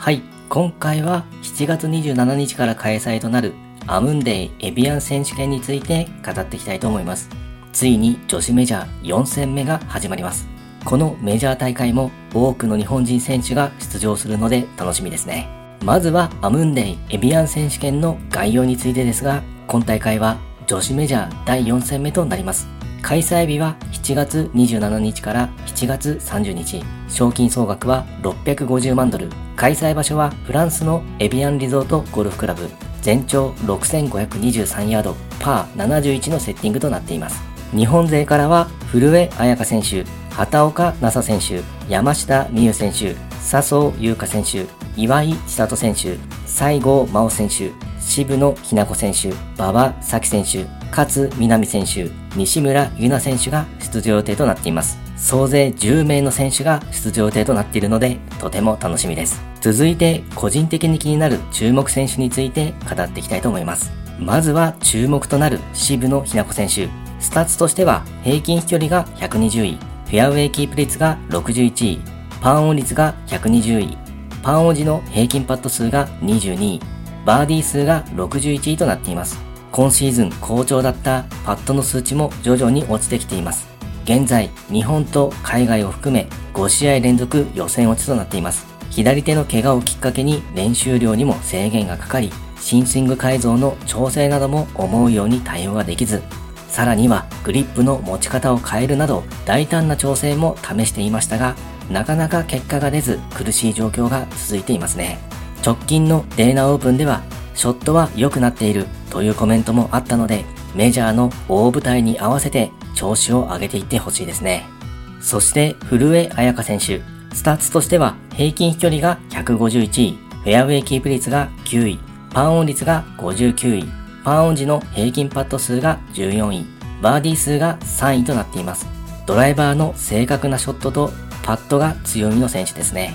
はい、今回は7月27日から開催となるアムンデイエビアン選手権について語っていきたいと思います。ついに女子メジャー4戦目が始まります。このメジャー大会も多くの日本人選手が出場するので楽しみですね。まずはアムンデイエビアン選手権の概要についてですが、今大会は女子メジャー第4戦目となります。開催日は7月27日から7月30日。賞金総額は650万ドル。開催場所はフランスのエビアンリゾートゴルフクラブ。全長6523ヤード、パー71のセッティングとなっています。日本勢からは古江彩佳選手、畑岡奈紗選手、山下美優選手、笹生優香選手、岩井千里選手、西郷真央選手、渋野日向子選手、馬場咲希選手、勝南選手、西村優菜選手が出場予定となっています。総勢10名の選手が出場予定となっているので、とても楽しみです。続いて、個人的に気になる注目選手について語っていきたいと思います。まずは注目となる渋野日向子選手。スタッツとしては平均飛距離が120位、フェアウェイキープ率が61位、パンオン率が120位、パンオン時の平均パット数が22位、バーディー数が61位となっています。今シーズン好調だったパットの数値も徐々に落ちてきています。現在、日本と海外を含め5試合連続予選落ちとなっています。左手の怪我をきっかけに練習量にも制限がかかり、新スイング改造の調整なども思うように対応ができず、さらにはグリップの持ち方を変えるなど大胆な調整も試していましたが、なかなか結果が出ず苦しい状況が続いていますね。直近のデイナオープンでは、ショットは良くなっているというコメントもあったので、メジャーの大舞台に合わせて調子を上げていってほしいですね。そして古江彩佳選手、スタッツとしては平均飛距離が151位、フェアウェイキープ率が9位、パンオン率が59位、パンオン時の平均パット数が14位、バーディー数が3位となっています。ドライバーの正確なショットとパットが強みの選手ですね。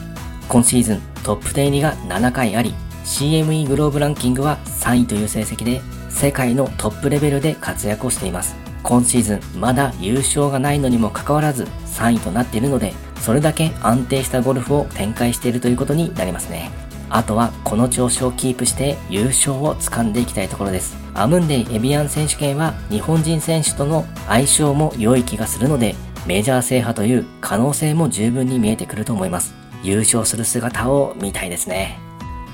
今シーズントップ10入りが7回あり、CME グローブランキングは3位という成績で、世界のトップレベルで活躍をしています。今シーズンまだ優勝がないのにもかかわらず3位となっているので、それだけ安定したゴルフを展開しているということになりますね。あとはこの調子をキープして優勝を掴んでいきたいところです。アムンデイエビアン選手権は日本人選手との相性も良い気がするので、メジャー制覇という可能性も十分に見えてくると思います。優勝する姿を見たいですね。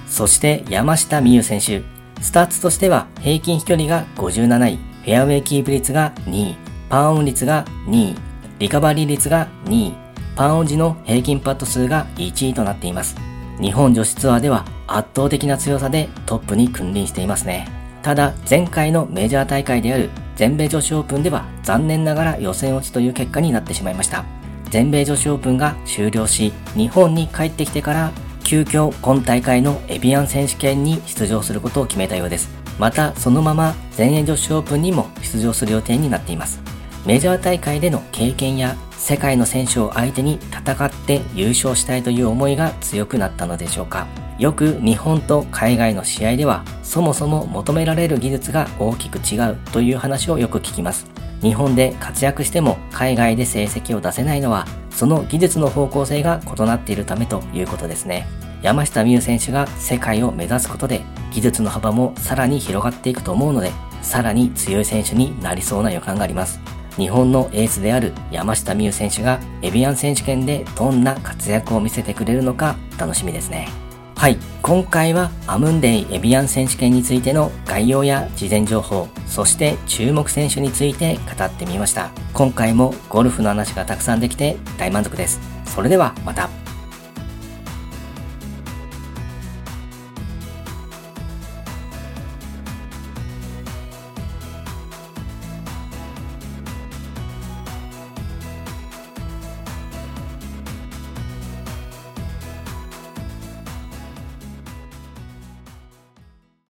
そして山下美夢有選手。スタッツとしては平均飛距離が57位、フェアウェイキープ率が2位、パンオン率が2位、リカバリー率が2位、パンオン時の平均パット数が1位となっています。日本女子ツアーでは圧倒的な強さでトップに君臨していますね。ただ前回のメジャー大会である全米女子オープンでは残念ながら予選落ちという結果になってしまいました。全米女子オープンが終了し、日本に帰ってきてから急遽今大会のエビアン選手権に出場することを決めたようです。またそのまま全英女子オープンにも出場する予定になっています。メジャー大会での経験や世界の選手を相手に戦って優勝したいという思いが強くなったのでしょうか。よく日本と海外の試合ではそもそも求められる技術が大きく違うという話をよく聞きます。日本で活躍しても海外で成績を出せないのはその技術の方向性が異なっているためということですね。山下美夢選手が世界を目指すことで技術の幅もさらに広がっていくと思うのでさらに強い選手になりそうな予感があります。日本のエースである山下美夢選手がエビアン選手権でどんな活躍を見せてくれるのか楽しみですね。はい、今回はアムンデイエビアン選手権についての概要や事前情報、そして注目選手について語ってみました。今回もゴルフの話がたくさんできて大満足です。それではまた。